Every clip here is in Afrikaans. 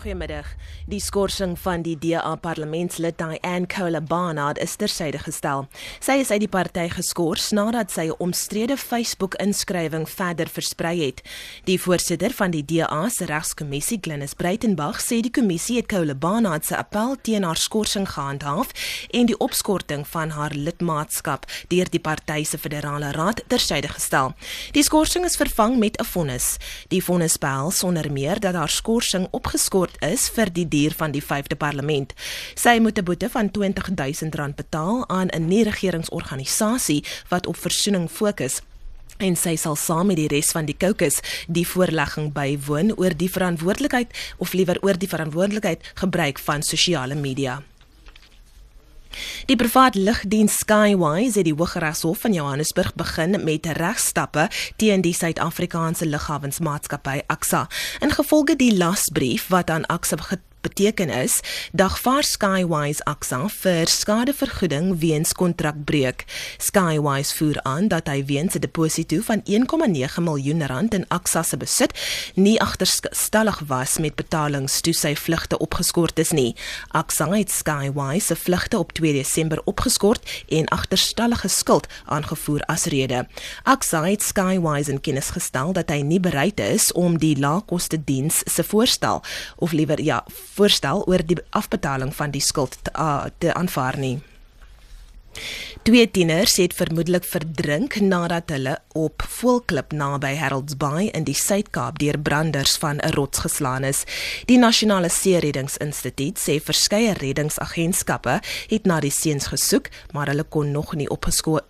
Goeiemiddag. Die skorsing van die DA parlementslid Diane Cola Barnard is tersyde gestel. Sy is uit die party geskort nadat sy 'n omstrede Facebook-inskrywing verder versprei het. Die voorsitter van die DA se regskommissie, Glenis Breitenberg, sê die kommissie het Cola Barnard se appel teen haar skorsing gehandhaaf en die opskorting van haar lidmaatskap deur die party se federale raad tersyde gestel. Die skorsing is vervang met 'n vonnis. Die vonnis behels onder meer dat haar skorsing opgeskort is vir die bestuur van die 5de parlement. Sy moet 'n boete van R20000 betaal aan 'n nie-regeringsorganisasie wat op versoening fokus en sy sal saam met die res van die caucus die voorlegging bywoon oor die verantwoordelikheid of liewer oor die verantwoordelikheid gebruik van sosiale media. Die privaat lugdiens Skywise het die Hooggeregshof van Johannesburg begin met regstappe teen die Suid-Afrikaanse Lughawensmaatskappy Axa. Ingevolge die lasbrief wat aan Axa beteken is dagvaar Skywise Axa vir skadevergoeding weens kontrakbreuk. Skywise voer aan dat hy weens 'n deposito van 1,9 miljoen rand in Axa se besit nie agterstallig was met betalings toe sy vlugte opgeskort is nie. Axa het Skywise se vlugte op 2 Desember opgeskort en agterstallige skuld aangevoer as rede. Axa het Skywise in kennis gestel dat hy nie bereid is om die laagkoste diens se voorstel of liewer ja voorstel oor die afbetaling van die skuld te, uh, te aanvaar nie. Twee tieners het vermoedelik verdrink nadat hulle op Voelklip naby Harold's Bay in die Suid-Kaap deur branders van 'n rots geslaan is. Die Nasionale See-reddingsinstituut sê verskeie reddingsagentskappe het na die seuns gesoek, maar hulle kon nog nie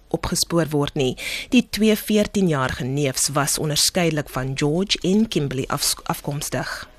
opgespoor word nie. Die twee 14-jarige neefs was onderskeidelik van George en Kimberley af afkomstig.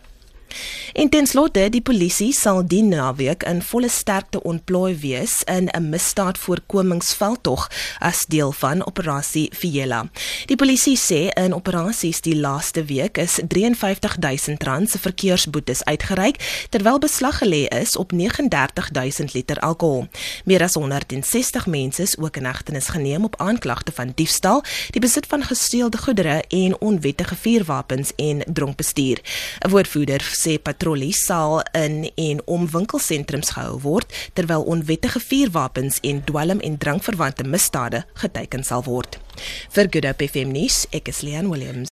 En ten slotte, die polisie sal die naweek in volle sterkte ontplooi wees in 'n misdaadvoorkomingsveldtog as deel van operasie Fiela. Die polisie sê in operasies die laaste week is 53000 rand se verkeersboetes uitgereik terwyl beslag gelê is op 39000 liter alkohol. Meer as 160 mense is ook in hegtenis geneem op aanklagte van diefstal, die besit van gesteelde goedere en onwettige vuurwapens en dronkbestuur. 'n Woordvoerder sê patrollies sal in en om winkelsentrums gehou word terwyl onwettige vuurwapens en dwelm en drankverwante misdade geteken sal word. Vir Good Hope FM nuus, ek is Leon Williams.